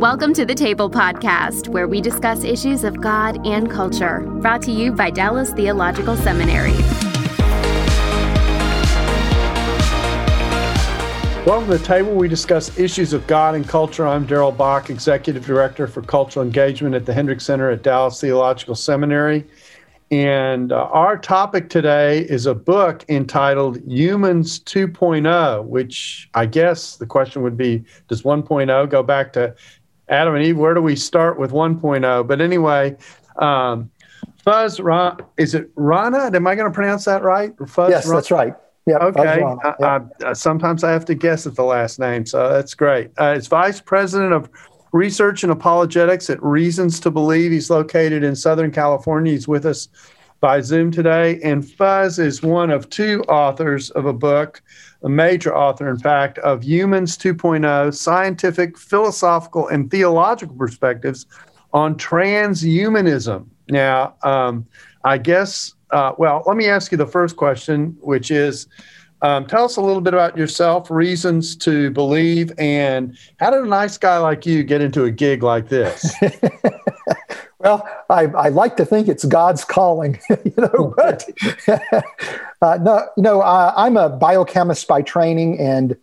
Welcome to the Table Podcast, where we discuss issues of God and culture. Brought to you by Dallas Theological Seminary. Welcome to the table. We discuss issues of God and culture. I'm Darrell Bock, Executive Director for Cultural Engagement at the Hendrick Center at Dallas Theological Seminary. And uh, our topic today is a book entitled Humans 2.0, which I guess the question would be Does 1.0 go back to Adam and Eve, where do we start with 1.0? But anyway, um, Fuz, Ron, is it Rana? Am I going to pronounce that right? Fuz, yes, that's right. Yeah. Okay. I, I, sometimes I have to guess at the last name, so that's great. Uh, it's Vice President of Research and Apologetics at Reasons to Believe. He's located in Southern California. He's with us by Zoom today. And Fuz is one of two authors of a book a major author, in fact, of Humans 2.0 Scientific, Philosophical, and Theological Perspectives on Transhumanism. Now, um, I guess, uh, well, let me ask you the first question, which is um, tell us a little bit about yourself, reasons to believe, and how did a nice guy like you get into a gig like this? Well, I, I like to think it's God's calling, you know. But uh, no, you know, uh, I'm a biochemist by training, and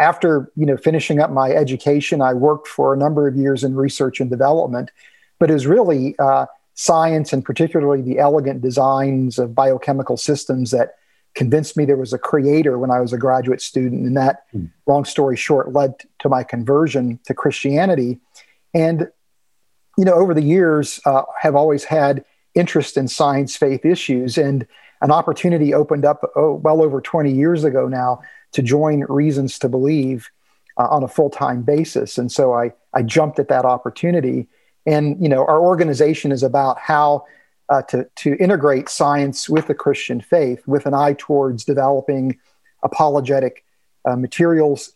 after you know finishing up my education, I worked for a number of years in research and development. But it was really uh, science, and particularly the elegant designs of biochemical systems, that convinced me there was a creator when I was a graduate student. And that, mm. long story short, led to my conversion to Christianity. And you know, over the years, uh, have always had interest in science faith issues, and an opportunity opened up oh, well over 20 years ago now to join Reasons to Believe uh, on a full time basis. And so I, I jumped at that opportunity. And, you know, our organization is about how uh, to, to integrate science with the Christian faith with an eye towards developing apologetic uh, materials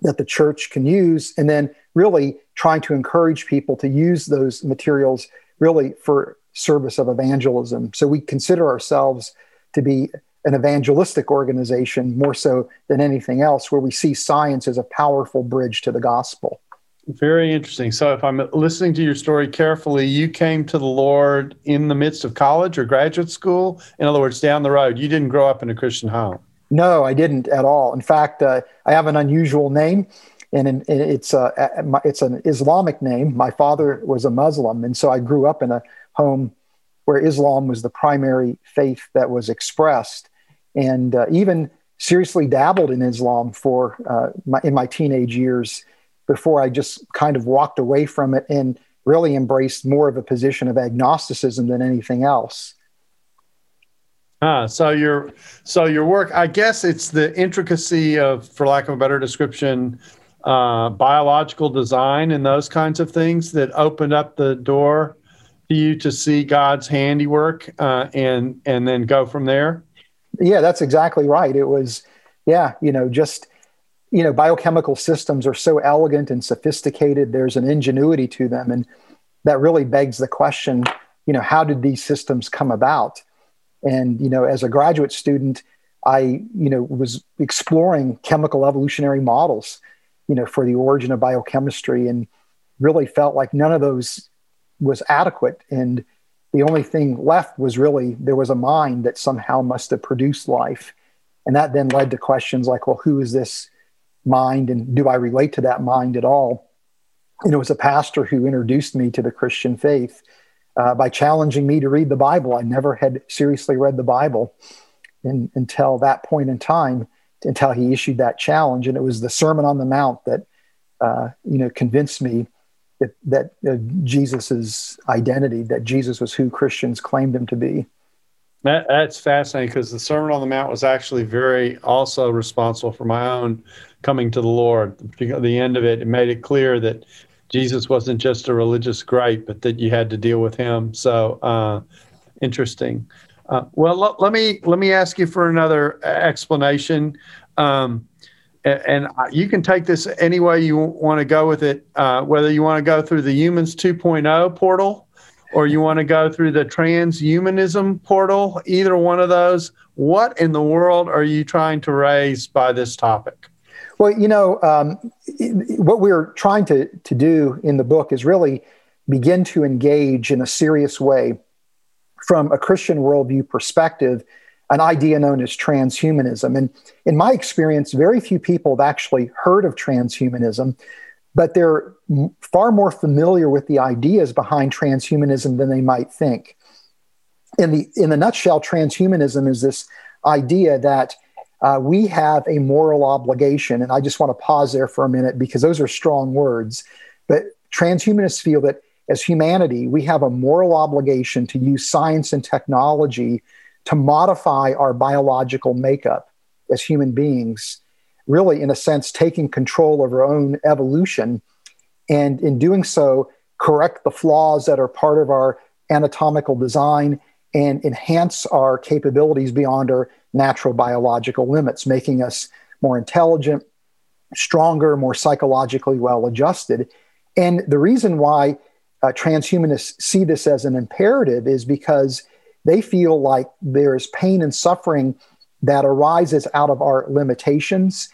that the church can use, and then really trying to encourage people to use those materials really for service of evangelism. So we consider ourselves to be an evangelistic organization more so than anything else, where we see science as a powerful bridge to the gospel. Very interesting. So, if I'm listening to your story carefully, you came to the Lord in the midst of college or graduate school. In other words, down the road, you didn't grow up in a Christian home. No, I didn't at all. In fact, uh, I have an unusual name, and, it's a it's an Islamic name. My father was a Muslim, and so I grew up in a home where Islam was the primary faith that was expressed, and uh, even seriously dabbled in Islam for uh, my, in my teenage years before I just kind of walked away from it and really embraced more of a position of agnosticism than anything else. Ah, so your so your work, I guess it's the intricacy of, for lack of a better description, uh, biological design and those kinds of things that opened up the door for you to see God's handiwork uh, and and then go from there. Yeah, that's exactly right. It was, yeah, you know, just you know, biochemical systems are so elegant and sophisticated. There's an ingenuity to them, and that really begs the question, you know, how did these systems come about? And you know, as a graduate student, I you know was exploring chemical evolutionary models, you know, for the origin of biochemistry, and really felt like none of those was adequate. And the only thing left was really there was a mind that somehow must have produced life, and that then led to questions like, well, who is this mind, and do I relate to that mind at all? And it was a pastor who introduced me to the Christian faith uh, by challenging me to read the Bible. I never had seriously read the Bible in, until that point in time, until he issued that challenge. And it was the Sermon on the Mount that, uh, you know, convinced me that, that uh, Jesus's identity, that Jesus was who Christians claimed him to be. That, that's fascinating because the Sermon on the Mount was actually very also responsible for my own coming to the Lord. The end of it, it made it clear that Jesus wasn't just a religious great, but that you had to deal with him. So uh, interesting. Uh, well, l- let me let me ask you for another explanation, um, and, and, you can take this any way you want to go with it. Uh, whether you want to go through the Humans 2.0 portal, or you want to go through the transhumanism portal, either one of those. What in the world are you trying to raise by this topic? Well, you know, um, what we're trying to, to do in the book is really begin to engage in a serious way from a Christian worldview perspective an idea known as transhumanism. And in my experience, very few people have actually heard of transhumanism, but they're far more familiar with the ideas behind transhumanism than they might think. In the in the nutshell, transhumanism is this idea that uh, we have a moral obligation, and I just want to pause there for a minute because those are strong words. But transhumanists feel that as humanity, we have a moral obligation to use science and technology to modify our biological makeup as human beings, really, in a sense, taking control of our own evolution. And in doing so, correct the flaws that are part of our anatomical design and enhance our capabilities beyond our natural biological limits, making us more intelligent, stronger, more psychologically well adjusted. And the reason why uh, transhumanists see this as an imperative is because they feel like there's pain and suffering that arises out of our limitations.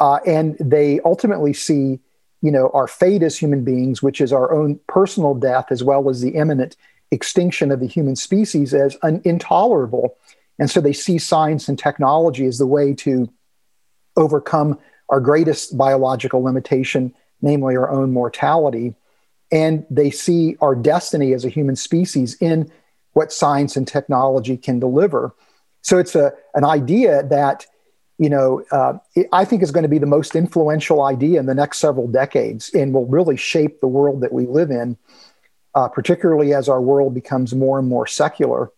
Uh, and they ultimately see, you know, our fate as human beings, which is our own personal death, as well as the imminent extinction of the human species, as un- intolerable. And so they see science and technology as the way to overcome our greatest biological limitation, namely our own mortality. And they see our destiny as a human species in what science and technology can deliver. So it's a, an idea that, you know, uh, I think is going to be the most influential idea in the next several decades and will really shape the world that we live in, uh, particularly as our world becomes more and more secular.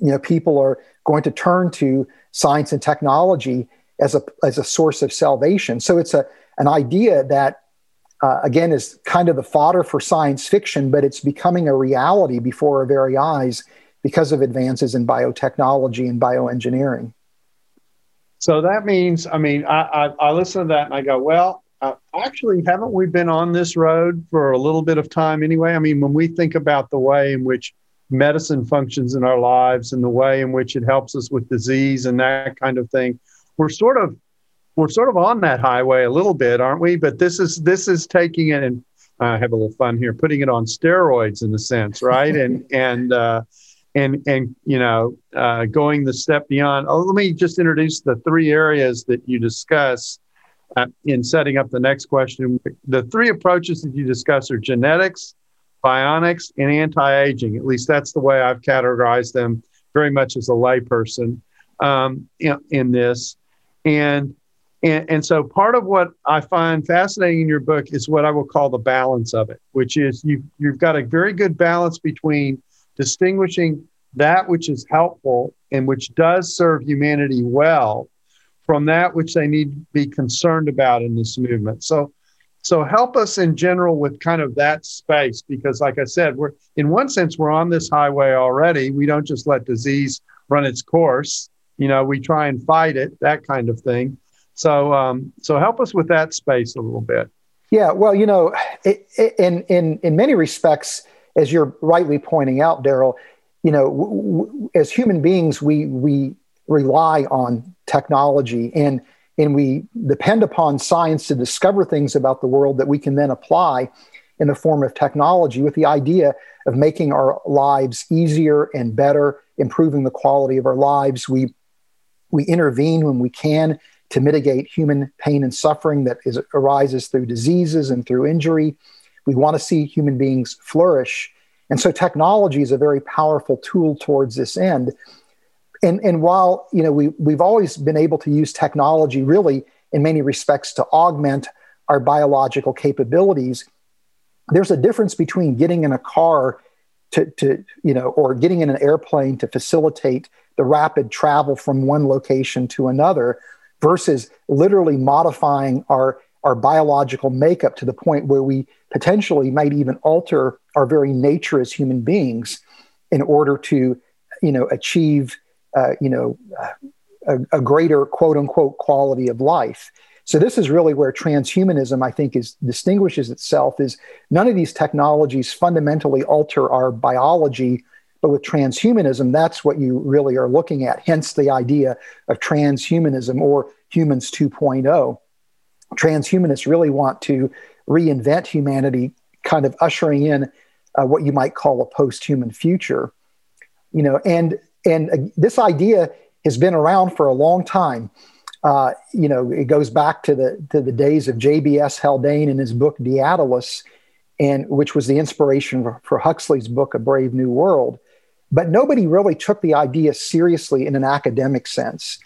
You know, people are going to turn to science and technology as a, as a source of salvation. So it's a, an idea that uh, again is kind of the fodder for science fiction, but it's becoming a reality before our very eyes because of advances in biotechnology and bioengineering. So that means, I mean, I, I, I listen to that and I go, well, uh, actually, haven't we been on this road for a little bit of time anyway? I mean, when we think about the way in which medicine functions in our lives and the way in which it helps us with disease and that kind of thing, we're sort of we're sort of on that highway a little bit, aren't we? But this is this is taking it and I uh, have a little fun here, putting it on steroids in a sense, right? and and uh, and and you know, uh, going the step beyond. Oh, let me just introduce the three areas that you discuss uh, in setting up the next question. The three approaches that you discuss are genetics, bionics, and anti-aging. At least that's the way I've categorized them, very much as a layperson um, in, in this. And and, and so part of what I find fascinating in your book is what I will call the balance of it, which is you, you've got a very good balance between distinguishing that which is helpful and which does serve humanity well from that which they need to be concerned about in this movement. So, so help us in general with kind of that space, because like I said, we're in one sense we're on this highway already. We don't just let disease run its course. You know, we try and fight it, that kind of thing. So, um, so help us with that space a little bit. Yeah, well, you know, in in in many respects, as you're rightly pointing out, Darrell, you know, w- w- as human beings, we we rely on technology and and we depend upon science to discover things about the world that we can then apply in the form of technology with the idea of making our lives easier and better improving the quality of our lives we we intervene when we can to mitigate human pain and suffering that is, arises through diseases and through injury. We want to see human beings flourish. And so technology is a very powerful tool towards this end. And, and while you know we, we've always been able to use technology really in many respects to augment our biological capabilities, there's a difference between getting in a car to, to you know or getting in an airplane to facilitate the rapid travel from one location to another versus literally modifying our, our biological makeup to the point where we potentially might even alter our very nature as human beings in order to you know, achieve, uh, you know, a, a, greater quote unquote quality of life. So this is really where transhumanism, I think, is distinguishes itself. Is none of these technologies fundamentally alter our biology, but with transhumanism, that's what you really are looking at. Hence the idea of transhumanism or humans 2.0. Transhumanists really want to reinvent humanity, kind of ushering in uh, what you might call a post-human future. You know, and and uh, this idea has been around for a long time. Uh, you know, it goes back to the to the days of J.B.S. Haldane in his book Daedalus, and which was the inspiration for, for Huxley's book A Brave New World. But nobody really took the idea seriously in an academic sense.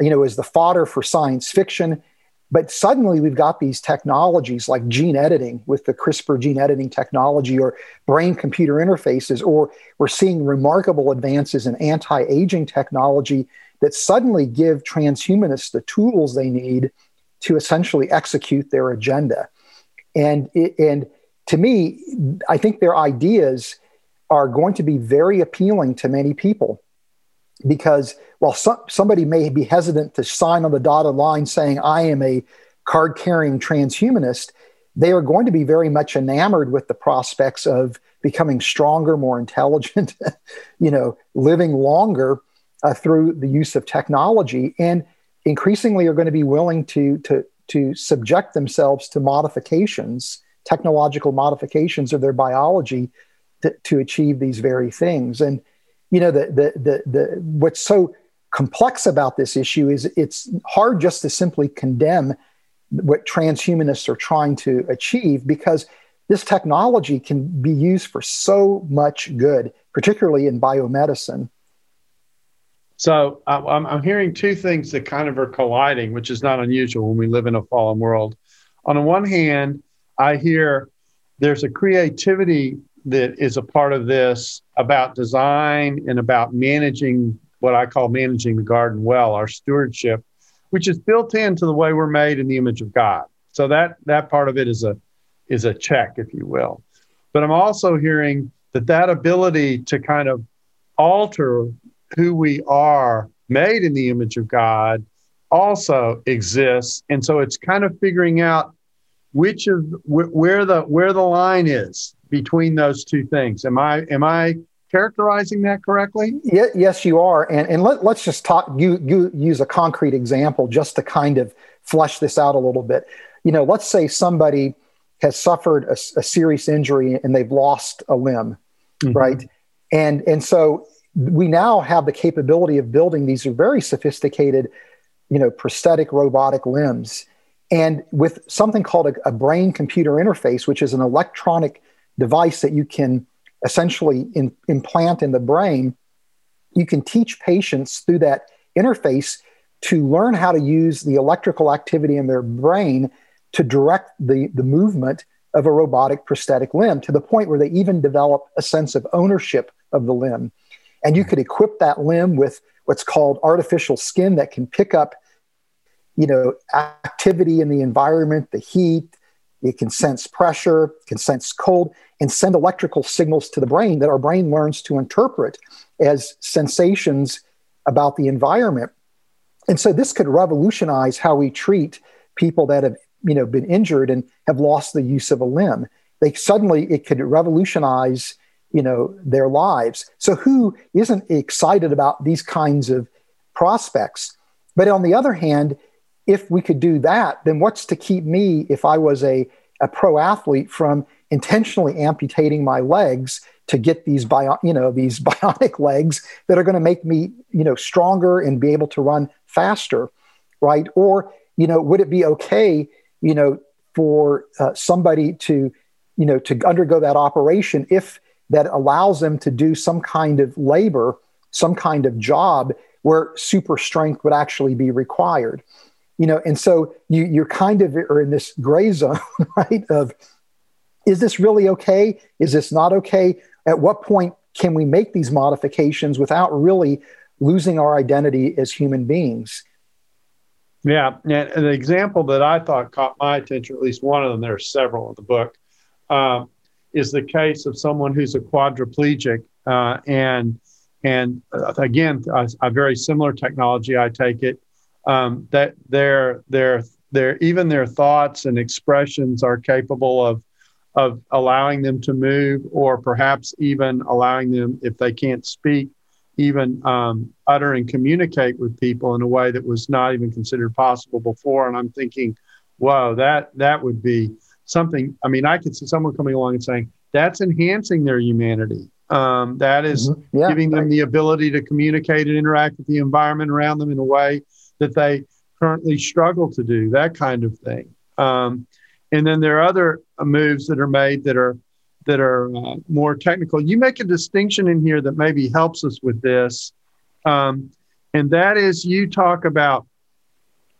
You know, as the fodder for science fiction, but suddenly we've got these technologies like gene editing with the CRISPR gene editing technology or brain computer interfaces, or we're seeing remarkable advances in anti aging technology that suddenly give transhumanists the tools they need to essentially execute their agenda. And, and to me, I think their ideas are going to be very appealing to many people because while so, somebody may be hesitant to sign on the dotted line saying, I am a card carrying transhumanist, they are going to be very much enamored with the prospects of becoming stronger, more intelligent, you know, living longer uh, through the use of technology, and increasingly are going to be willing to, to, to subject themselves to modifications, technological modifications of their biology to, to achieve these very things. And you know, the, the, the, the, what's so complex about this issue is it's hard just to simply condemn what transhumanists are trying to achieve because this technology can be used for so much good, particularly in biomedicine. So I'm, I'm hearing two things that kind of are colliding, which is not unusual when we live in a fallen world. On the one hand, I hear there's a creativity that is a part of this about design and about managing what I call managing the garden well, our stewardship, which is built into the way we're made in the image of God. So that that part of it is a is a check, if you will. But I'm also hearing that that ability to kind of alter who we are made in the image of God also exists and so it's kind of figuring out which of wh- where the where the line is between those two things. Am I am I characterizing that correctly? Yeah, yes, you are. And and let, let's just talk. You you use a concrete example just to kind of flesh this out a little bit. You know, let's say somebody has suffered a, a serious injury and they've lost a limb, mm-hmm. right? And and so we now have the capability of building these very sophisticated, you know, prosthetic robotic limbs. And with something called a, a brain computer interface, which is an electronic device that you can essentially in, implant in the brain, you can teach patients through that interface to learn how to use the electrical activity in their brain to direct the, the movement of a robotic prosthetic limb to the point where they even develop a sense of ownership of the limb. And you could equip that limb with what's called artificial skin that can pick up, you know, activity in the environment, the heat, it can sense pressure, can sense cold, and send electrical signals to the brain that our brain learns to interpret as sensations about the environment. And so this could revolutionize how we treat people that have you know been injured and have lost the use of a limb. They suddenly it could revolutionize you know their lives. So who isn't excited about these kinds of prospects? But on the other hand, if we could do that, then what's to keep me if I was a, a pro athlete from intentionally amputating my legs to get these bio, you know these bionic legs that are going to make me you know stronger and be able to run faster right? Or you know would it be okay you know for uh, somebody to you know to undergo that operation if that allows them to do some kind of labor some kind of job where super strength would actually be required you know and so you you're kind of are in this gray zone right of is this really okay? Is this not okay? At what point can we make these modifications without really losing our identity as human beings? Yeah, and an example that I thought caught my attention, at least one of them, there are several in the book, uh, is the case of someone who's a quadriplegic uh, and and uh, again, a, a, very similar technology. I take it um, that their their their even their thoughts and expressions are capable of of allowing them to move, or perhaps even allowing them, if they can't speak, even um, utter and communicate with people in a way that was not even considered possible before. And I'm thinking, whoa, that that would be something. I mean, I could see someone coming along and saying that's enhancing their humanity. Um, that is mm-hmm. yeah, giving them the ability to communicate and interact with the environment around them in a way that they currently struggle to do. That kind of thing. Um, and then there are other moves that are made that are that are uh, more technical. You make a distinction in here that maybe helps us with this, um, and that is you talk about,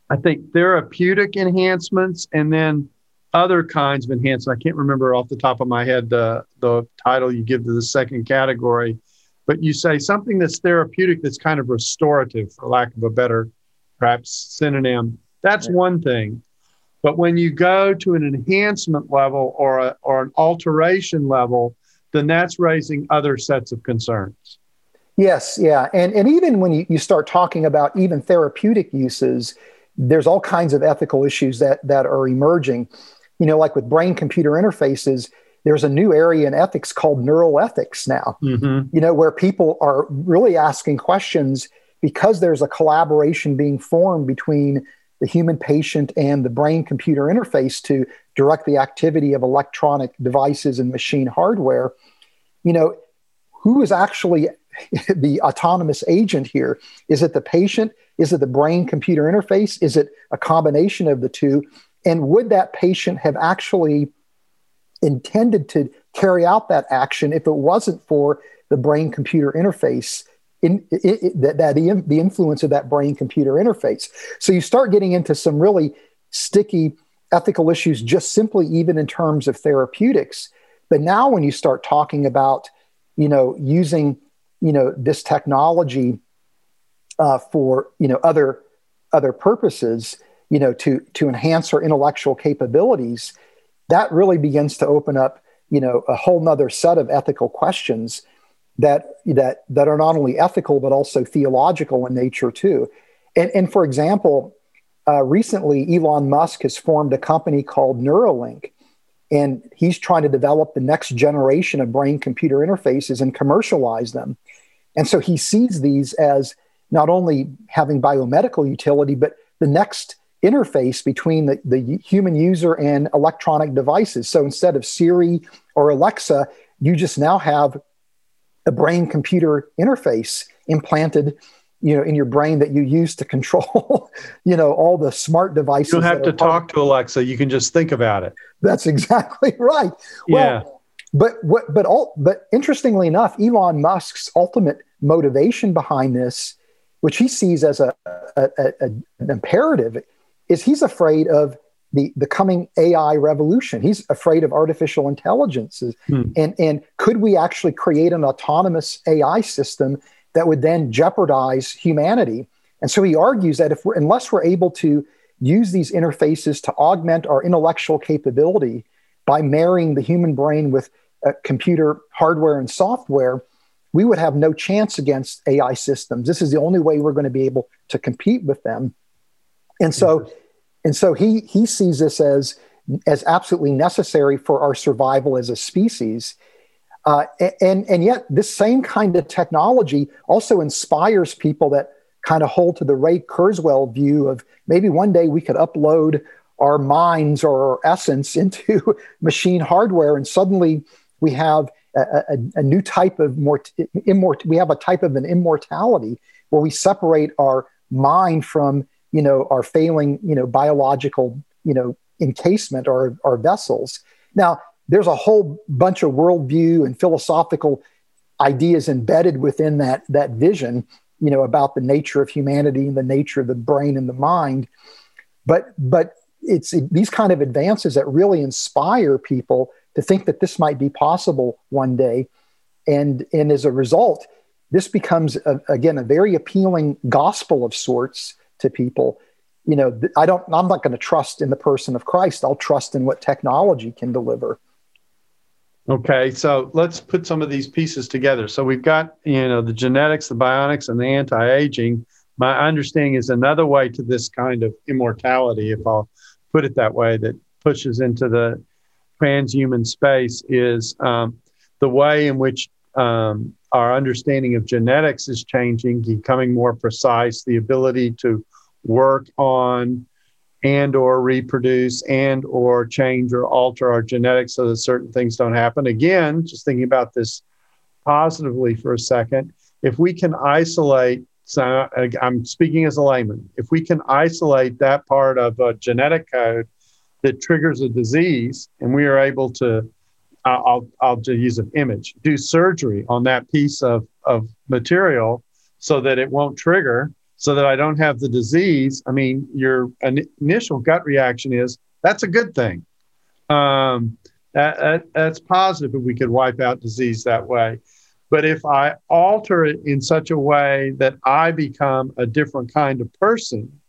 I think, therapeutic enhancements and then other kinds of enhancements. I can't remember off the top of my head the the title you give to the second category, but you say something that's therapeutic that's kind of restorative, for lack of a better perhaps synonym. That's one thing. But when you go to an enhancement level or, a, or an alteration level, then that's raising other sets of concerns. Yes, yeah. And, and even when you, you start talking about even therapeutic uses, there's all kinds of ethical issues that, that are emerging. You know, like with brain computer interfaces, there's a new area in ethics called neural ethics now, mm-hmm. you know, where people are really asking questions because there's a collaboration being formed between the human patient and the brain computer interface to direct the activity of electronic devices and machine hardware, you know, who is actually the autonomous agent here? Is it the patient? Is it the brain computer interface? Is it a combination of the two? And would that patient have actually intended to carry out that action if it wasn't for the brain computer interface in, that, that the, the influence of that brain computer interface. So you start getting into some really sticky ethical issues, just simply even in terms of therapeutics. But now, when you start talking about, you know, using, you know, this technology uh, for, you know, other other purposes, you know, to to enhance our intellectual capabilities, that really begins to open up, you know, a whole nother set of ethical questions that that that are not only ethical but also theological in nature too. And, and for example, uh, recently Elon Musk has formed a company called Neuralink, and he's trying to develop the next generation of brain-computer interfaces and commercialize them. And so he sees these as not only having biomedical utility, but the next interface between the, the human user and electronic devices. So instead of Siri or Alexa, you just now have a brain computer interface implanted you know in your brain that you use to control you know all the smart devices you don't have to talk to alexa. You can just think about it. That's exactly right. Yeah. but what but all but interestingly enough elon musk's ultimate motivation behind this which he sees as a, a, a an imperative is he's afraid of the, the coming AI revolution. He's afraid of artificial intelligences. Hmm. And, and could we actually create an autonomous AI system that would then jeopardize humanity? And so he argues that if we're, unless we're able to use these interfaces to augment our intellectual capability by marrying the human brain with uh, computer hardware and software, we would have no chance against AI systems. This is the only way we're going to be able to compete with them. And so and so he he sees this as as absolutely necessary for our survival as a species. Uh, and and yet this same kind of technology also inspires people that kind of hold to the Ray Kurzweil view of maybe one day we could upload our minds or our essence into machine hardware, and suddenly we have a, a, a new type of mort- immort- we have a type of an immortality where we separate our mind from you know, our failing, you know, biological, you know, encasement or our vessels. Now, there's a whole bunch of worldview and philosophical ideas embedded within that that vision, you know, about the nature of humanity and the nature of the brain and the mind. But but it's these kind of advances that really inspire people to think that this might be possible one day, and and as a result, this becomes a, again a very appealing gospel of sorts to people you know i don't i'm not going to trust in the person of christ i'll trust in what technology can deliver Okay, so let's put some of these pieces together. So we've got, you know, the genetics, the bionics, and the anti-aging. My understanding is another way to this kind of immortality, if I'll put it that way, that pushes into the transhuman space is um, the way in which um, our understanding of genetics is changing, becoming more precise, the ability to work on and or reproduce and or change or alter our genetics so that certain things don't happen. Again just thinking about this positively for a second if we can isolate so uh, i'm speaking as a layman if we can isolate that part of a genetic code that triggers a disease and we are able to i'll, I'll just use an image do surgery on that piece of, of material so that it won't trigger so that I don't have the disease, I mean, your initial gut reaction is that's a good thing. Um, that, that, that's positive if we could wipe out disease that way. But if I alter it in such a way that I become a different kind of person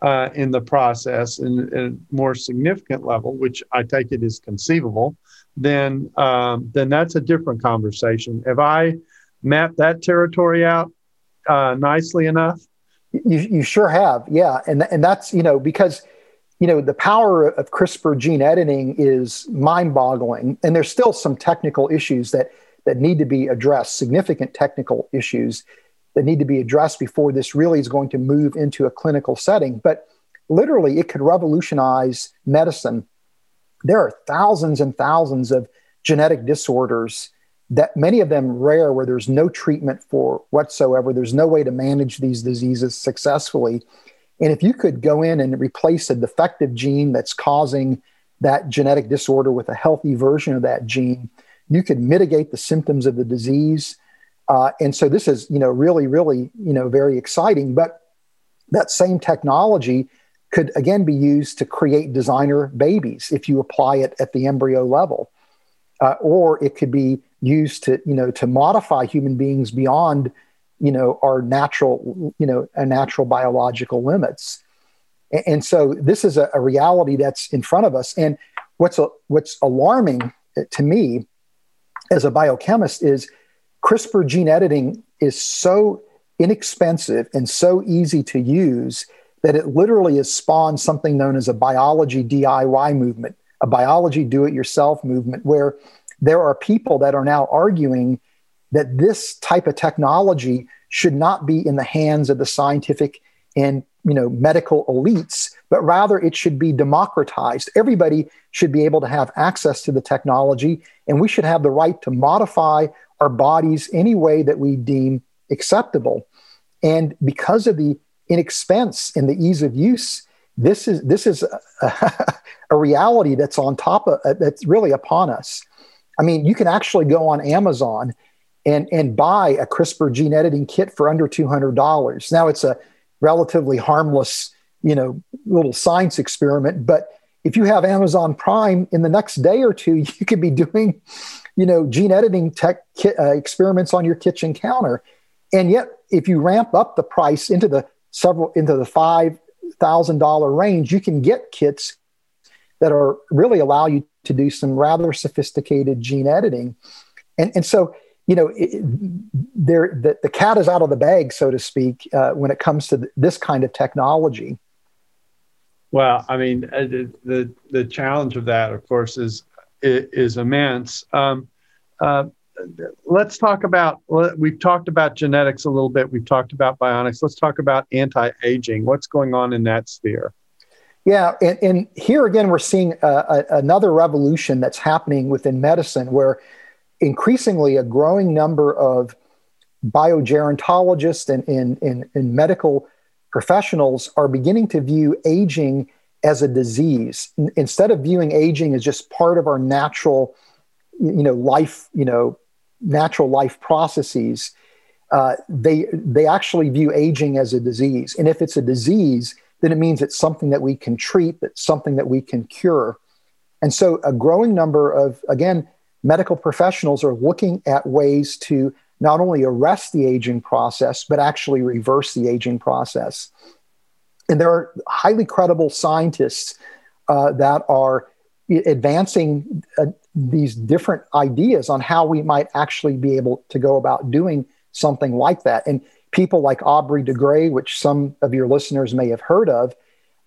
uh, in the process, in, in, a more significant level, which I take it is conceivable, then um, then that's a different conversation. If I map that territory out uh, nicely enough, you, you sure have, yeah, and and that's you know because you know the power of CRISPR gene editing is mind-boggling, and there's still some technical issues that that need to be addressed, significant technical issues that need to be addressed before this really is going to move into a clinical setting. But literally, it could revolutionize medicine. There are thousands and thousands of genetic disorders that many of them rare where there's no treatment for whatsoever. There's no way to manage these diseases successfully. And if you could go in and replace a defective gene that's causing that genetic disorder with a healthy version of that gene you could mitigate the symptoms of the disease. Uh, and so this is you know really really you know very exciting. But that same technology could again be used to create designer babies if you apply it at the embryo level. Uh, or it could be used to you know to modify human beings beyond you know our natural you know a natural biological limits. And, and so this is a, a, reality that's in front of us. And what's a, what's alarming to me as a biochemist is CRISPR gene editing is so inexpensive and so easy to use that it literally has spawned something known as a biology DIY movement, a biology do it yourself movement, where there are people that are now arguing that this type of technology should not be in the hands of the scientific and you know medical elites but rather it should be democratized. Everybody should be able to have access to the technology and we should have the right to modify our bodies any way that we deem acceptable. And because of the inexpense in the ease of use this is this is a, a reality that's on top of that's really upon us I mean, you can actually go on Amazon and and buy a CRISPR gene editing kit for under two hundred dollars. Now it's a relatively harmless, you know, little science experiment, but if you have Amazon Prime, in the next day or two, you could be doing, you know, gene editing tech kit, uh, experiments on your kitchen counter. And yet, if you ramp up the price into the several into the five thousand dollar range, you can get kits that are really allow you to do some rather sophisticated gene editing. And, and so, you know, it, there, the, the cat is out of the bag, so to speak, uh, when it comes to th- this kind of technology. Well, I mean, uh, the, the, the challenge of that, of course, is is immense. Um, uh, let's talk about. We've talked about genetics a little bit. We've talked about bionics. Let's talk about anti-aging. What's going on in that sphere? Yeah, and, and here again, we're seeing a, another revolution that's happening within medicine where increasingly a growing number of biogerontologists and, and, and, and medical professionals are beginning to view aging as a disease instead of viewing aging as just part of our natural you know life you know natural life processes uh, they they actually view aging as a disease and if it's a disease then it means it's something that we can treat, that's something that we can cure. And so a growing number of, again, medical professionals are looking at ways to not only arrest the aging process, but actually reverse the aging process. And there are highly credible scientists uh, that are advancing uh, these different ideas on how we might actually be able to go about doing something like that. And people like Aubrey de Grey, which some of your listeners may have heard of,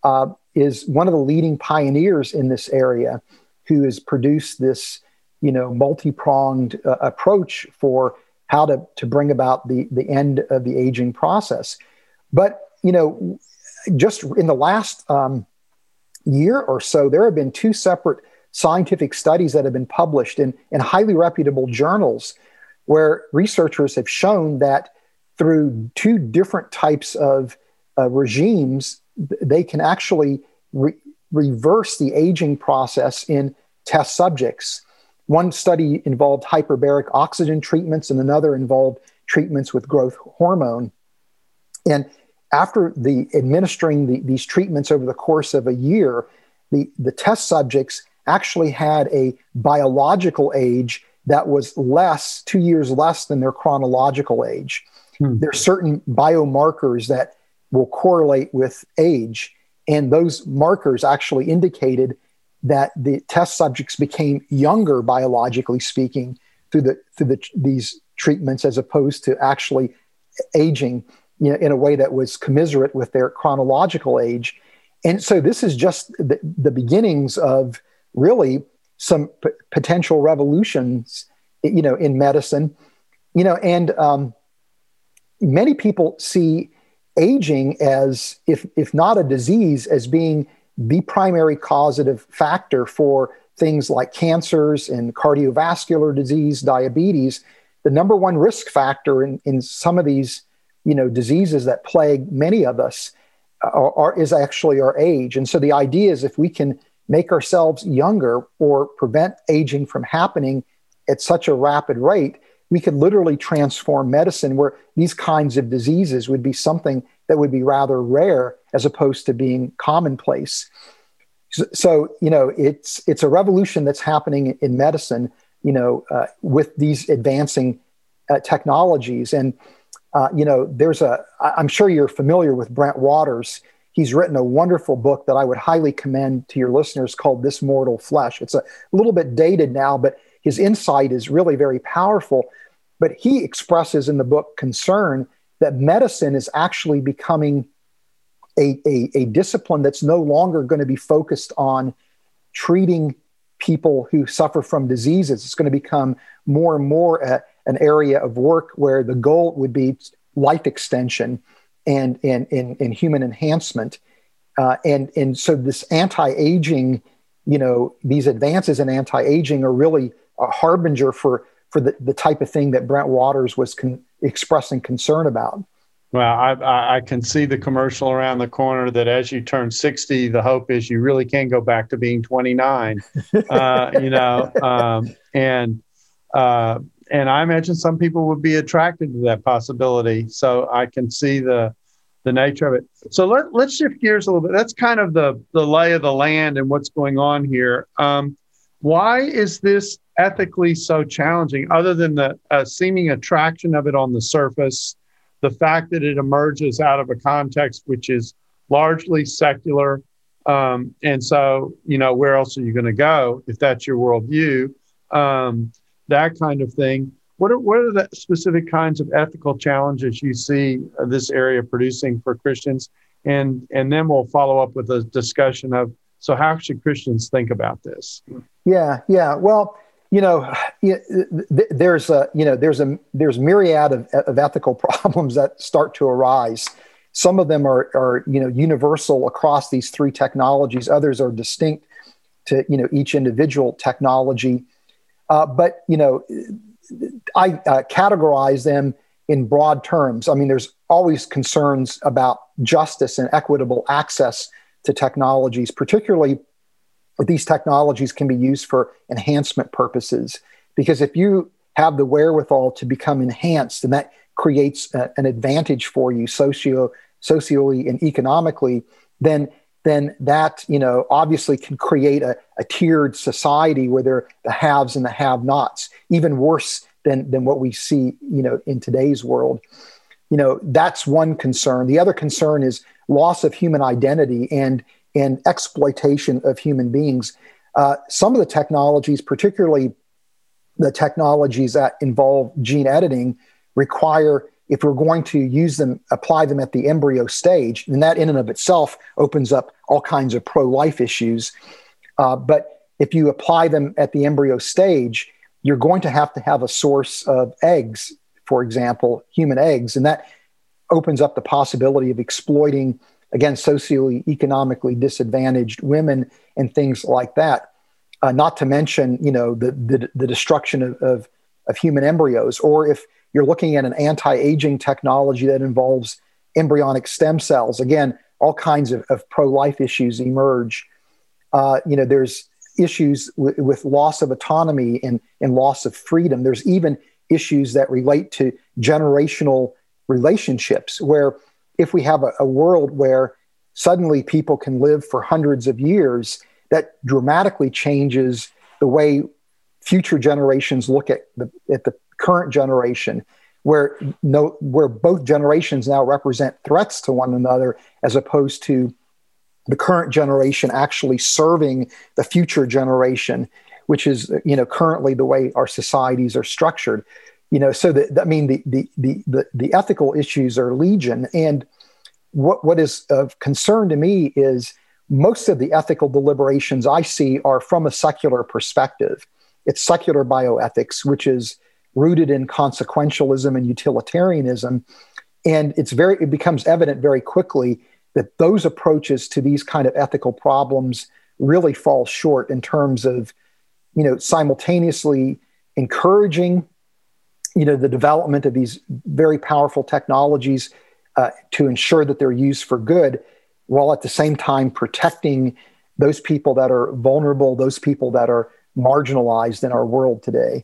uh, is one of the leading pioneers in this area who has produced this, you know, multi-pronged uh, approach for how to, to bring about the, the end of the aging process. But, you know, just in the last um, year or so, there have been two separate scientific studies that have been published in, in highly reputable journals where researchers have shown that through two different types of uh, regimes, they can actually re- reverse the aging process in test subjects. One study involved hyperbaric oxygen treatments, and another involved treatments with growth hormone. And after the administering the, these treatments over the course of a year, the, the test subjects actually had a biological age that was less, two years less than their chronological age. Hmm. There are certain biomarkers that will correlate with age, and those markers actually indicated that the test subjects became younger biologically speaking through the through the, these treatments as opposed to actually aging you know, in a way that was commiserate with their chronological age. And so this is just the, the beginnings of really some p- potential revolutions, you know, in medicine, you know, and um, many people see aging as, if if not a disease, as being the primary causative factor for things like cancers and cardiovascular disease, diabetes. The number one risk factor in, in some of these, you know, diseases that plague many of us are, are, is actually our age. And so the idea is if we can make ourselves younger or prevent aging from happening at such a rapid rate, we could literally transform medicine where these kinds of diseases would be something that would be rather rare as opposed to being commonplace. So, you know, it's it's a revolution that's happening in medicine. You know, uh, with these advancing uh, technologies, and uh, you know, there's a. I'm sure you're familiar with Brent Waters he's written a wonderful book that I would highly commend to your listeners called This Mortal Flesh. It's a little bit dated now, but his insight is really very powerful. But he expresses in the book concern that medicine is actually becoming a, a, a discipline that's no longer going to be focused on treating people who suffer from diseases. It's going to become more and more a, an area of work where the goal would be life extension and and in human enhancement. Uh, and and so this anti-aging, you know, these advances in anti-aging are really a harbinger for for the, the type of thing that Brent Waters was con- expressing concern about. Well, I, I can see the commercial around the corner that as you turn 60, the hope is you really can go back to being 29. Uh, you know, um, and uh, and I imagine some people would be attracted to that possibility. So I can see the the nature of it. So let let's shift gears a little bit. That's kind of the the lay of the land and what's going on here. Um, why is this ethically so challenging? Other than the uh, seeming attraction of it on the surface, the fact that it emerges out of a context which is largely secular. Um, and so, you know, where else are you going to go if that's your worldview? Um, that kind of thing. What are, what are the specific kinds of ethical challenges you see uh, this area producing for Christians? And, and then we'll follow up with a discussion of so how should Christians think about this? Yeah, yeah. Well, you know, there's a you know there's a there's myriad of, of ethical problems that start to arise. Some of them are are you know universal across these three technologies. Others are distinct to you know each individual technology. Uh, but you know, I uh, categorize them in broad terms. I mean, there's always concerns about justice and equitable access to technologies, particularly these technologies can be used for enhancement purposes. Because if you have the wherewithal to become enhanced, and that creates a, an advantage for you socio socially and economically, then then that you know obviously can create a, a tiered society where there are the haves and the have-nots, even worse than than what we see you know in today's world. You know that's one concern. The other concern is loss of human identity and and exploitation of human beings. Uh, some of the technologies, particularly the technologies that involve gene editing, require if we're going to use them, apply them at the embryo stage, then that in and of itself opens up all kinds of pro life issues. Uh, but if you apply them at the embryo stage, you're going to have to have a source of eggs, for example, human eggs. And that opens up the possibility of exploiting, again, socially, economically disadvantaged women and things like that. Uh, not to mention, you know, the, the, the destruction of, of, of human embryos, or if you're looking at an anti-aging technology that involves embryonic stem cells. Again, all kinds of, of pro-life issues emerge. Uh, you know, there's issues w- with loss of autonomy and, and loss of freedom. There's even issues that relate to generational relationships, where if we have a, a world where suddenly people can live for hundreds of years, that dramatically changes the way future generations look at the, at the current generation where no where both generations now represent threats to one another as opposed to the current generation actually serving the future generation which is you know currently the way our societies are structured. You know so that i mean the the the the, the ethical issues are legion. And what what is of concern to me is most of the ethical deliberations i see are from a secular perspective. It's secular bioethics which is rooted in consequentialism and utilitarianism. And it's very, it becomes evident very quickly that those approaches to these kind of ethical problems really fall short in terms of, you know, simultaneously encouraging, you know, the development of these very powerful technologies uh, to ensure that they're used for good, while at the same time protecting those people that are vulnerable, those people that are marginalized in our world today.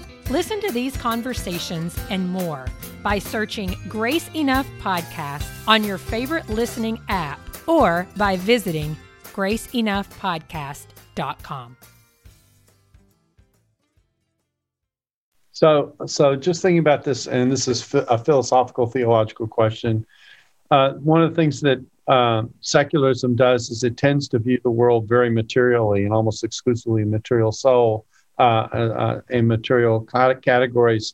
Listen to these conversations and more by searching Grace Enough Podcast on your favorite listening app or by visiting graceenoughpodcast.com. So, so just thinking about this, and this is a philosophical, theological question. Uh, one of the things that uh, secularism does is it tends to view the world very materially and almost exclusively material soul uh, uh, in material categories.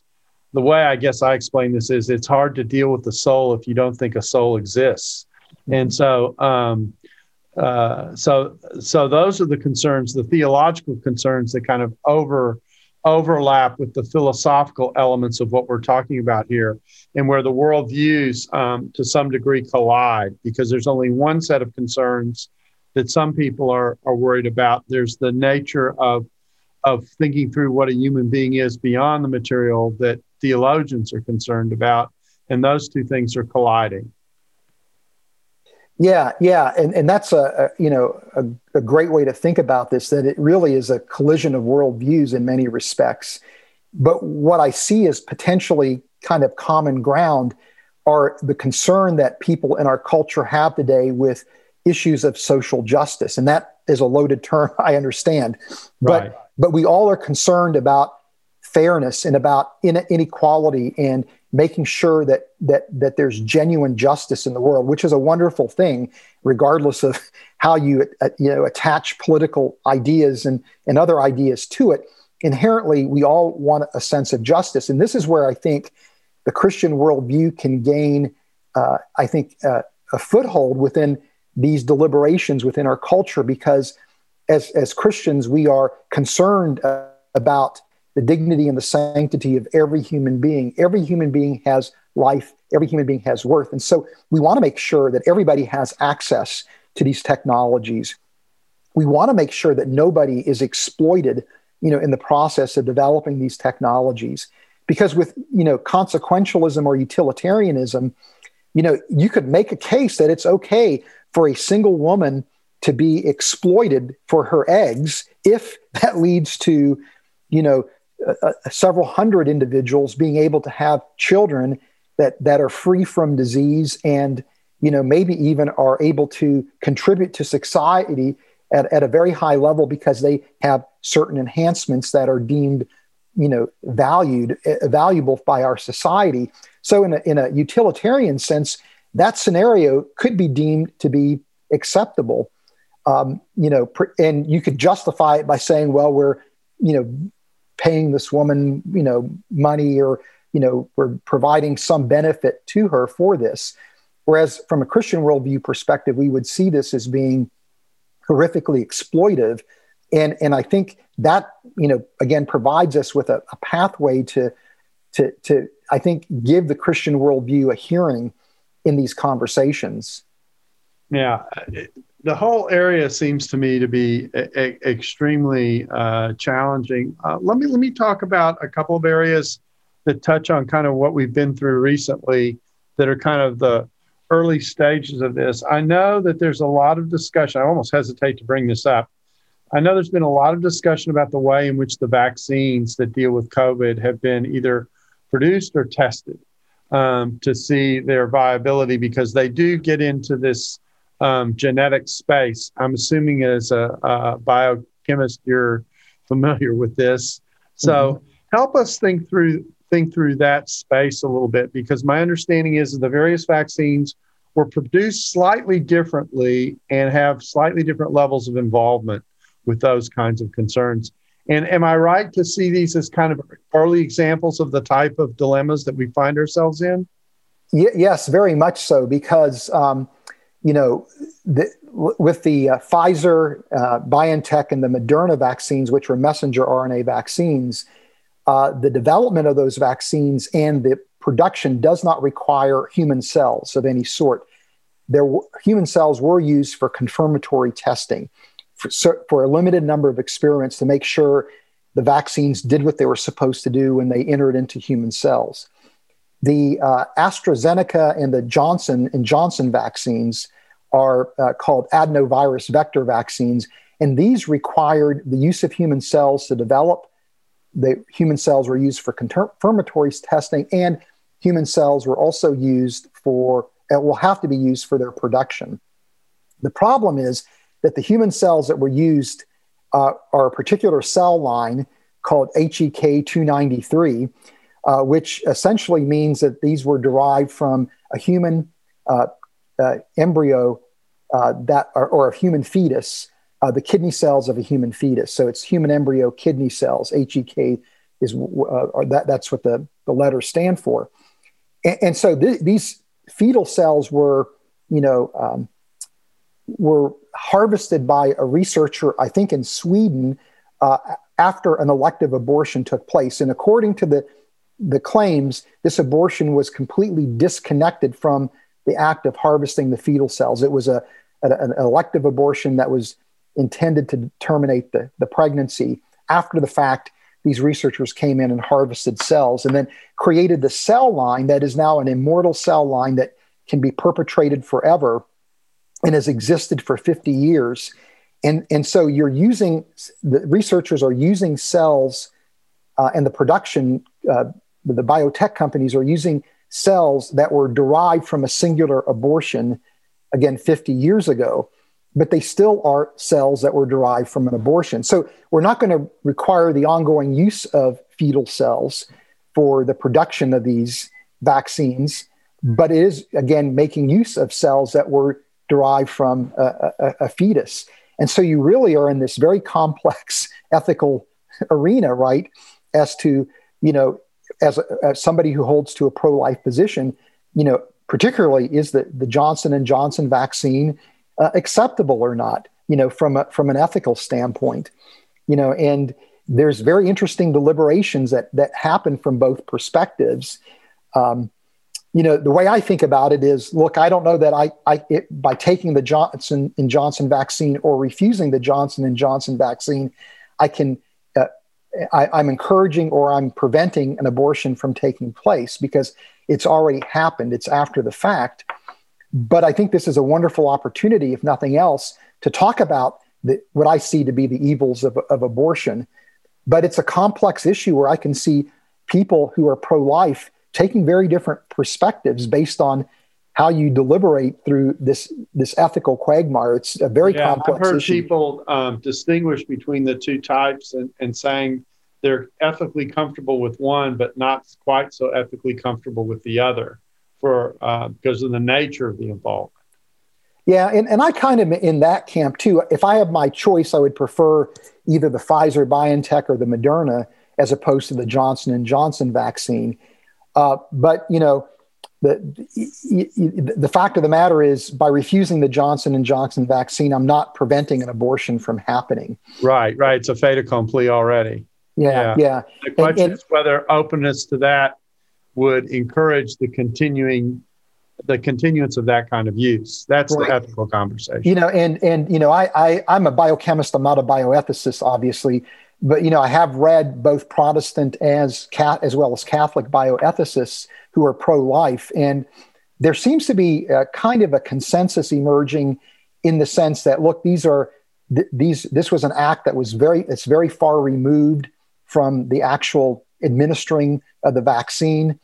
The way I guess I explain this is it's hard to deal with the soul if you don't think a soul exists. And so, um, uh, so, so those are the concerns, the theological concerns that kind of over overlap with the philosophical elements of what we're talking about here, and where the worldviews, um, to some degree, collide because there's only one set of concerns that some people are are worried about. There's the nature of of thinking through what a human being is beyond the material that theologians are concerned about. And those two things are colliding. Yeah, yeah, and and that's a, a you know a, a, great way to think about this. That it really is a collision of worldviews in many respects. But what I see as potentially kind of common ground are the concern that people in our culture have today with issues of social justice, and that is a loaded term. I understand, right. But we all are concerned about fairness and about inequality and making sure that that that there's genuine justice in the world, which is a wonderful thing, regardless of how you uh, you know attach political ideas and and other ideas to it. Inherently, we all want a sense of justice, and this is where I think the Christian worldview can gain, uh, I think, uh, a foothold within these deliberations within our culture because as, as Christians, we are concerned uh, about the dignity and the sanctity of every human being. Every human being has life, every human being has worth. And so we want to make sure that everybody has access to these technologies. We want to make sure that nobody is exploited, you know, in the process of developing these technologies. Because with, you know, consequentialism or utilitarianism, you know, you could make a case that it's okay for a single woman to be exploited for her eggs if that leads to, you know, uh, several hundred individuals being able to have children that that are free from disease and you know maybe even are able to contribute to society at, at a very high level because they have certain enhancements that are deemed you know valued uh, valuable by our society. So in a, in a utilitarian sense that scenario could be deemed to be acceptable um, you know pr- and you could justify it by saying well we're you know paying this woman, you know, money or, you know, we're providing some benefit to her for this. Whereas from a Christian worldview perspective, we would see this as being horrifically exploitive. And, and I think that, you know, again, provides us with a, a pathway to, to, to, I think, give the Christian worldview a hearing in these conversations. Yeah the whole area seems to me to be a, a, extremely uh, challenging. Uh, let me let me talk about a couple of areas that touch on kind of what we've been through recently, that are kind of the early stages of this. I know that there's a lot of discussion. I almost hesitate to bring this up. I know there's been a lot of discussion about the way in which the vaccines that deal with COVID have been either produced or tested um, to see their viability because they do get into this um, genetic space. I'm assuming as a, a, biochemist, you're familiar with this. So mm-hmm. help us think through think through that space a little bit because my understanding is that the various vaccines were produced slightly differently and have slightly different levels of involvement with those kinds of concerns. And am I right to see these as kind of early examples of the type of dilemmas that we find ourselves in? Y- yes, very much so, because um, you know, the, with the uh, Pfizer, uh, BioNTech, and the Moderna vaccines, which were messenger RNA vaccines, uh, the development of those vaccines and the production does not require human cells of any sort. There, human cells were used for confirmatory testing for, for a limited number of experiments to make sure the vaccines did what they were supposed to do when they entered into human cells. The uh, AstraZeneca and the Johnson and Johnson vaccines are uh, called adenovirus vector vaccines, and these required the use of human cells to develop. The human cells were used for confirmatory testing, and human cells were also used for uh, will have to be used for their production. The problem is that the human cells that were used uh, are a particular cell line called HEK 293 uh, which essentially means that these were derived from a human uh, uh, embryo uh, that or, or, a human fetus, uh, the kidney cells of a human fetus. So it's human embryo kidney cells. HEK is uh, that that's what the the letters stand for. And, and so th- these fetal cells were, you know. Um, were harvested by a researcher, I think in Sweden, after an elective abortion took place. And according to the the claims this abortion was completely disconnected from the act of harvesting the fetal cells. It was a, an elective abortion that was intended to terminate the, the pregnancy. After the fact, these researchers came in and harvested cells and then created the cell line that is now an immortal cell line that can be perpetrated forever and has existed for 50 years. And, and so you're using, the researchers are using cells uh, and the production uh, the biotech companies are using cells that were derived from a singular abortion, again, 50 years ago, but they still are cells that were derived from an abortion. So we're not going to require the ongoing use of fetal cells for the production of these vaccines, but it is, again, making use of cells that were derived from a, a, a fetus. And so you really are in this very complex ethical arena, right? As to, you know, as, a, as somebody who holds to a pro-life position, you know, particularly is the, the Johnson and Johnson vaccine uh, acceptable or not, you know, from a, from an ethical standpoint, you know, and there's very interesting deliberations that that happen from both perspectives. Um, you know, the way I think about it is, look, I don't know that I, I it, by taking the Johnson and Johnson vaccine or refusing the Johnson and Johnson vaccine, I can I, am encouraging or I'm preventing an abortion from taking place because it's already happened. It's after the fact. But I think this is a wonderful opportunity, if nothing else, to talk about the, what I see to be the evils of, of abortion. But it's a complex issue where I can see people who are pro life taking very different perspectives based on how you deliberate through this this ethical quagmire. It's a very yeah, complex I've heard issue. people um, distinguish between the two types and, and saying they're ethically comfortable with one, but not quite so ethically comfortable with the other for uh, because of the nature of the involvement. Yeah, and, and I kind of in that camp too. If I have my choice, I would prefer either the Pfizer BioNTech or the Moderna as opposed to the Johnson and Johnson vaccine. Uh, but you know, the the fact of the matter is, by refusing the Johnson and Johnson vaccine, I'm not preventing an abortion from happening. Right, right. It's a fait accompli already. Yeah, yeah. yeah. The question and, and, is whether openness to that would encourage the continuing the continuance of that kind of use. That's right. the ethical conversation. You know, and and you know, I, I I'm a biochemist. I'm not a bioethicist, obviously, but you know, I have read both Protestant as cat as well as Catholic bioethicists who are pro-life, and there seems to be a, kind of a consensus emerging in the sense that look, these are th- these this was an act that was very it's very far removed from the actual administering of the vaccine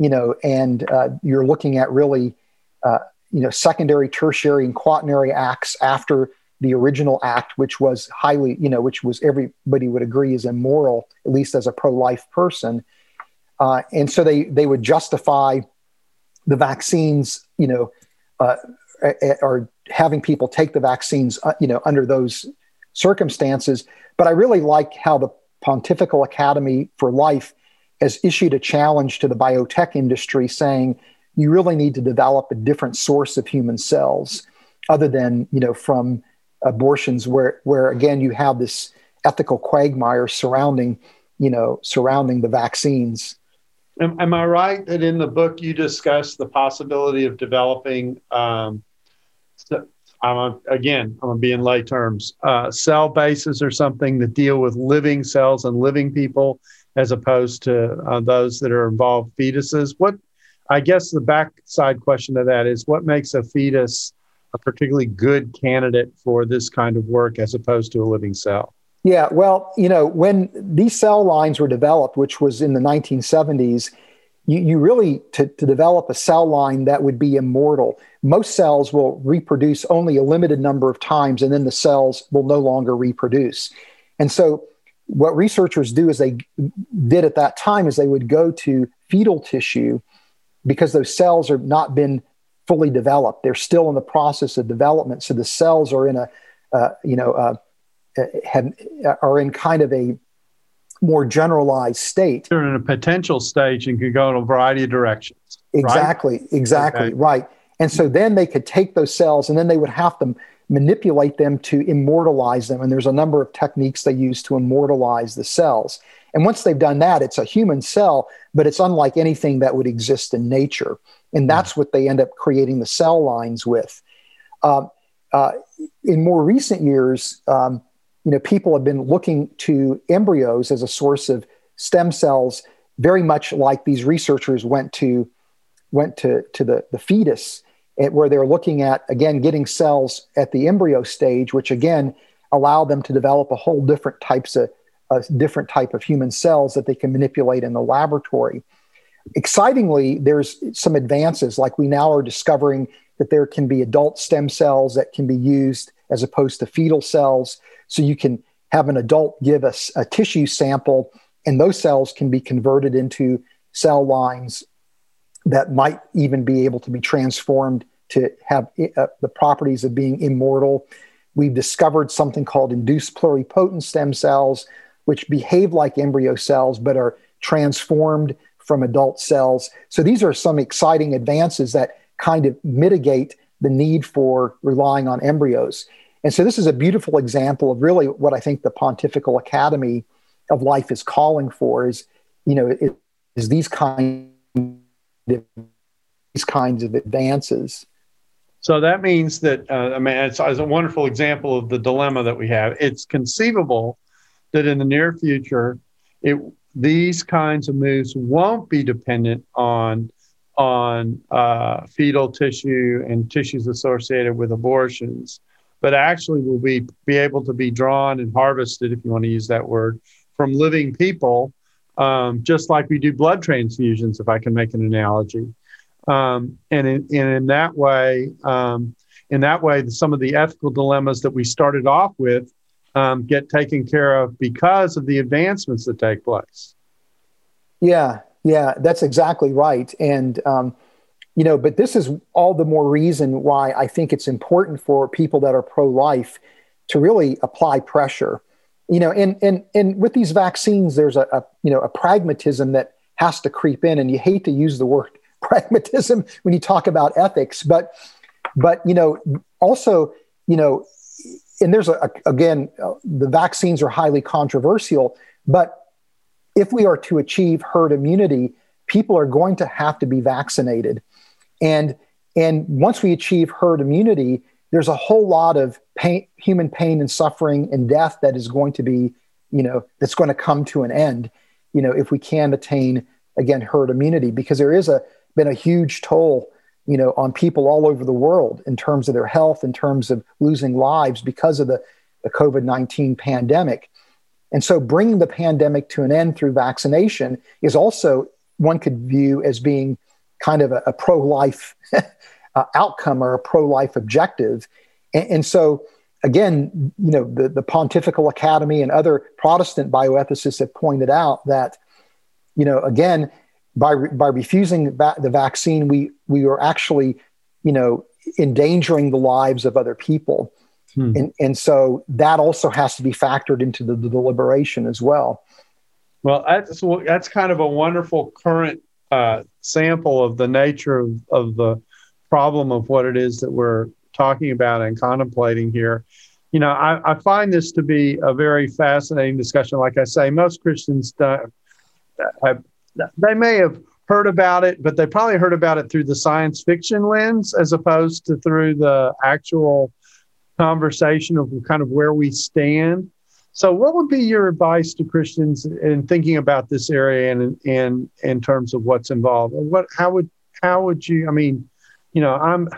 you know, and uh, you're looking at really, uh, you know, secondary, tertiary, and quaternary acts after the original act, which was highly, you know, which was everybody would agree is immoral, at least as a pro-life person. Uh, and so they they would justify the vaccines, you know, uh, or having people take the vaccines, uh, you know, under those circumstances. But I really like how the Pontifical Academy for Life has issued a challenge to the biotech industry saying you really need to develop a different source of human cells other than you know from abortions where where again you have this ethical quagmire surrounding you know surrounding the vaccines. Am, am i right that in the book you discuss the possibility of developing um, I'm a, again, I'm gonna be in lay terms. Uh, cell bases or something that deal with living cells and living people, as opposed to uh, those that are involved fetuses. What I guess the backside question to that is what makes a fetus a particularly good candidate for this kind of work as opposed to a living cell? Yeah, well, you know, when these cell lines were developed, which was in the 1970s, you, you really, to, to develop a cell line that would be immortal, most cells will reproduce only a limited number of times and then the cells will no longer reproduce. And so what researchers do is they did at that time is they would go to fetal tissue because those cells have not been fully developed. They're still in the process of development. So the cells are in a, uh, you know, uh, have, are in kind of a more generalized state. They're in a potential stage and could go in a variety of directions. Exactly, right? exactly, okay. right. And so then they could take those cells and then they would have to manipulate them to immortalize them. And there's a number of techniques they use to immortalize the cells. And once they've done that, it's a human cell, but it's unlike anything that would exist in nature. And hmm. that's what they end up creating the cell lines with. Uh, uh, in more recent years, um, you know, people have been looking to embryos as a source of stem cells, very much like these researchers went to went to to the the fetus eh, where they're looking at again getting cells at the embryo stage, which again allow them to develop a whole different types of a different type of human cells that they can manipulate in the laboratory. Excitingly, there's some advances, like we now are discovering that there can be adult stem cells that can be used as opposed to fetal cells. So you can have an adult give us a, a tissue sample, and those cells can be converted into cell lines that might even be able to be transformed to have uh, the properties of being immortal. We've discovered something called induced pluripotent stem cells, which behave like embryo cells but are transformed from adult cells. So these are some exciting advances that kind of mitigate the need for relying on embryos. And so this is a beautiful example of really what I think the Pontifical Academy of Life is calling for is, you know, is these kind these kinds of advances. So that means that, uh, I mean, it's, it's, a wonderful example of the dilemma that we have. It's conceivable that in the near future, it, these kinds of moves won't be dependent on on uh, fetal tissue and tissues associated with abortions, but actually will be be able to be drawn and harvested, if you want to use that word, from living people, um, just like we do blood transfusions, if I can make an analogy. Um, and, in, and in that way, um, in that way, some of the ethical dilemmas that we started off with um, get taken care of because of the advancements that take place. Yeah, yeah, that's exactly right. And, um, you know, but this is all the more reason why I think it's important for people that are pro life to really apply pressure. You know, and, and, and with these vaccines, there's a, a, you know, a pragmatism that has to creep in. And you hate to use the word pragmatism when you talk about ethics, but, but, you know, also, you know, and there's a, again, the vaccines are highly controversial, but if we are to achieve herd immunity, people are going to have to be vaccinated. And, and once we achieve herd immunity, there's a whole lot of pain, human pain and suffering and death that is going to be, you know, that's going to come to an end, you know, if we can attain again herd immunity, because there is a been a huge toll, you know, on people all over the world in terms of their health, in terms of losing lives because of the, the COVID 19 pandemic. And so bringing the pandemic to an end through vaccination is also one could view as being kind of a, a pro life uh, outcome or a pro life objective. And, and, so, again, you know, the, the Pontifical Academy and other Protestant bioethicists have pointed out that, you know, again, by, by refusing va- the vaccine, we, we are actually, you know, endangering the lives of other people. Hmm. And, and so that also has to be factored into the, the deliberation as well. Well, that's, that's kind of a wonderful current uh, sample of the nature of, of the problem of what it is that we're talking about and contemplating here. You know, I, I find this to be a very fascinating discussion. Like I say, most Christians have, they may have heard about it, but they probably heard about it through the science fiction lens as opposed to through the actual conversation of kind of where we stand. So, what would be your advice to Christians in thinking about this area and in in terms of what's involved? What how would how would you? I mean, you know, I'm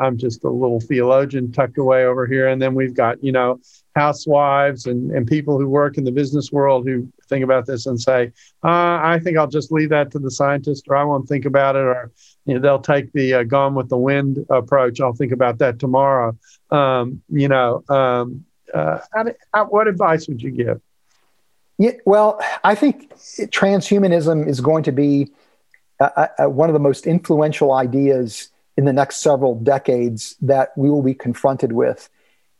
I'm just a little theologian tucked away over here, and then we've got you know housewives and and people who work in the business world who think about this and say, uh, I think I'll just leave that to the scientists, or I won't think about it, or you know, they'll take the uh, gone with the wind approach. I'll think about that tomorrow. Um, you know, um, uh, what advice would you give? Yeah, well, I think transhumanism is going to be uh, uh, one of the most influential ideas in the next several decades that we will be confronted with,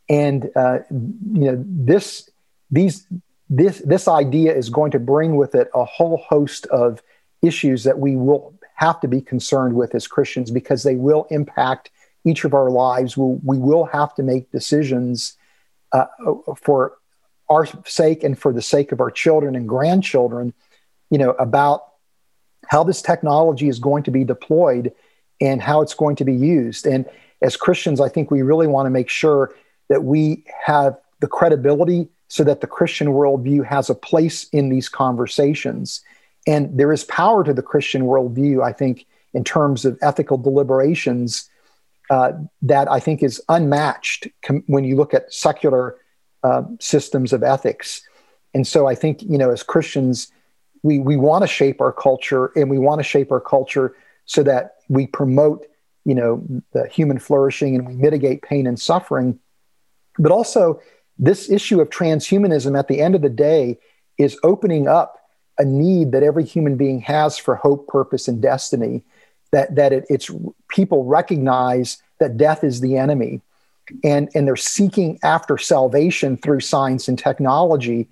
and uh, you know this these this this idea is going to bring with it a whole host of issues that we will have to be concerned with as Christians because they will impact each of our lives. We'll, we will have to make decisions uh, for our sake and for the sake of our children and grandchildren, you know, about how this technology is going to be deployed and how it's going to be used. And as Christians, I think we really want to make sure that we have the credibility so that the Christian worldview has a place in these conversations and there is power to the Christian worldview, I think, in terms of ethical deliberations uh, that I think is unmatched com- when you look at secular uh, systems of ethics. And so I think, you know, as Christians, we, we want to shape our culture and we want to shape our culture so that we promote, you know, the human flourishing and we mitigate pain and suffering. But also, this issue of transhumanism at the end of the day is opening up a need that every human being has for hope, purpose, and destiny. That that it, it's people recognize that death is the enemy, and and they're seeking after salvation through science and technology.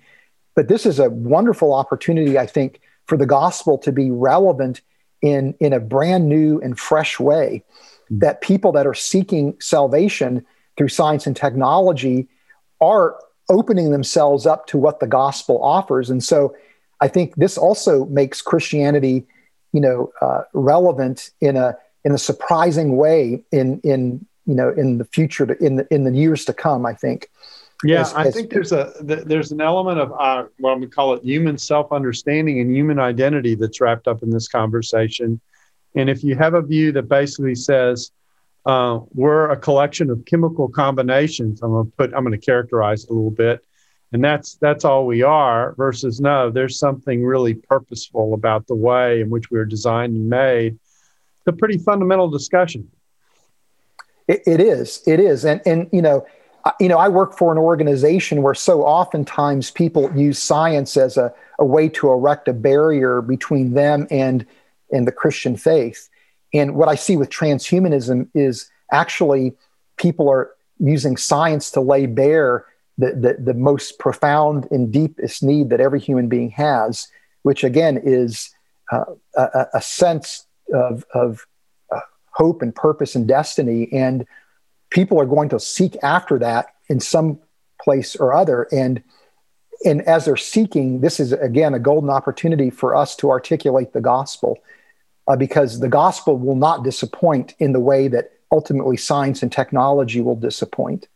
But this is a wonderful opportunity, I think, for the gospel to be relevant in in a brand new and fresh way. Mm-hmm. That people that are seeking salvation through science and technology are opening themselves up to what the gospel offers, and so I think this also makes Christianity, you know, uh, relevant in a in a surprising way in in you know in the future to, in the in the years to come. I think. Yeah, as, I as, think there's a there's an element of uh, what to call it human self understanding and human identity that's wrapped up in this conversation. And if you have a view that basically says uh, we're a collection of chemical combinations. I'm going to put, I'm going to characterize it a little bit. And that's that's all we are versus no, there's something really purposeful about the way in which we are designed and made. It's a pretty fundamental discussion. it, it is. It is. And and you know, you know, I work for an organization where so oftentimes people use science as a, a way to erect a barrier between them and and the Christian faith. And what I see with transhumanism is actually people are using science to lay bare the, the, the most profound and deepest need that every human being has, which again is uh, a, a, sense of, of uh, hope and purpose and destiny. And people are going to seek after that in some place or other. And and as they're seeking, this is again a golden opportunity for us to articulate the gospel uh, because the gospel will not disappoint in the way that ultimately science and technology will disappoint.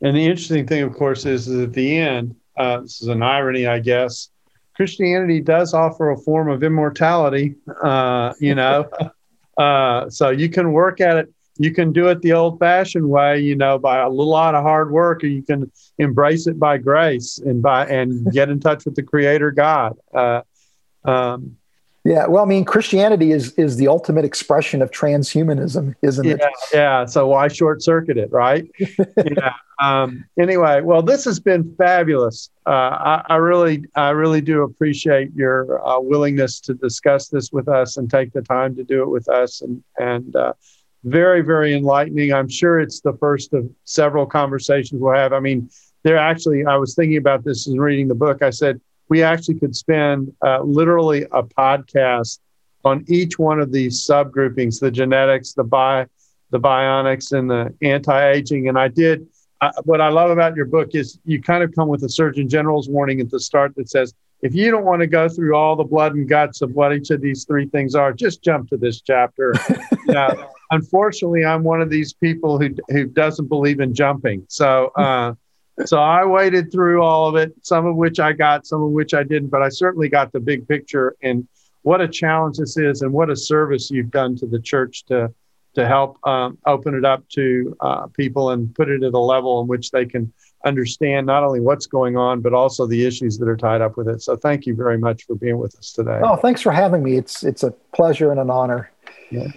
And the interesting thing, of course, is, at the end, uh, this is an irony, I guess. Christianity does offer a form of immortality, uh, you know. uh, so you can work at it. You can do it the old-fashioned way, you know, by a little lot of hard work, or you can embrace it by grace and by and get in touch with the Creator God. Uh, um, yeah, well, I mean, Christianity is is the ultimate expression of transhumanism, isn't yeah, it? Yeah. So why short circuit it, right? yeah. Um, anyway, well, this has been fabulous. Uh, I, I, really, I really do appreciate your uh, willingness to discuss this with us and take the time to do it with us, and and uh, very, very enlightening. I'm sure it's the first of several conversations we'll have. I mean, there actually, I was thinking about this and reading the book. I said we actually could spend uh, literally a podcast on each one of these subgroupings the genetics the bi the bionics and the anti-aging. And i did I, what i love about your book is you kind of come with a surgeon general's warning at the start that says if you don't want to go through all the blood and guts of what each of these three things are just jump to this chapter. Yeah unfortunately i'm one of these people who who doesn't believe in jumping. So uh, so I waded through all of it, some of which I got, some of which I didn't, but I certainly got the big picture and what a challenge this is and what a service you've done to the church to to help um, open it up to uh, people and put it at a level in which they can understand not only what's going on but also the issues that are tied up with it. So thank you very much for being with us today. Oh, thanks for having me. It's it's a pleasure and an honor. Yeah.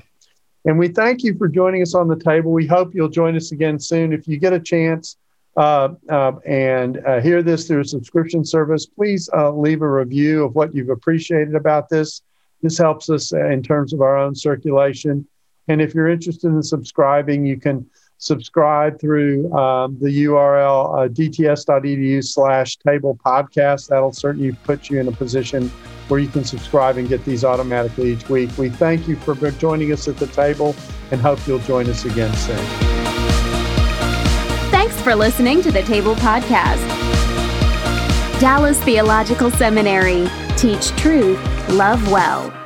And we thank you for joining us on the table. We hope you'll join us again soon. If you get a chance, and uh, hear this through a subscription service, please uh, leave a review of what you've appreciated about this. This helps us uh, in terms of our own circulation. And if you're interested in subscribing, you can subscribe through um, the URL uh, dts.edu slash table podcast. That'll certainly put you in a position where you can subscribe and get these automatically each week. We thank you for joining us at the table and hope you'll join us again soon for listening to the Table Podcast. Dallas Theological Seminary. Teach truth, love well.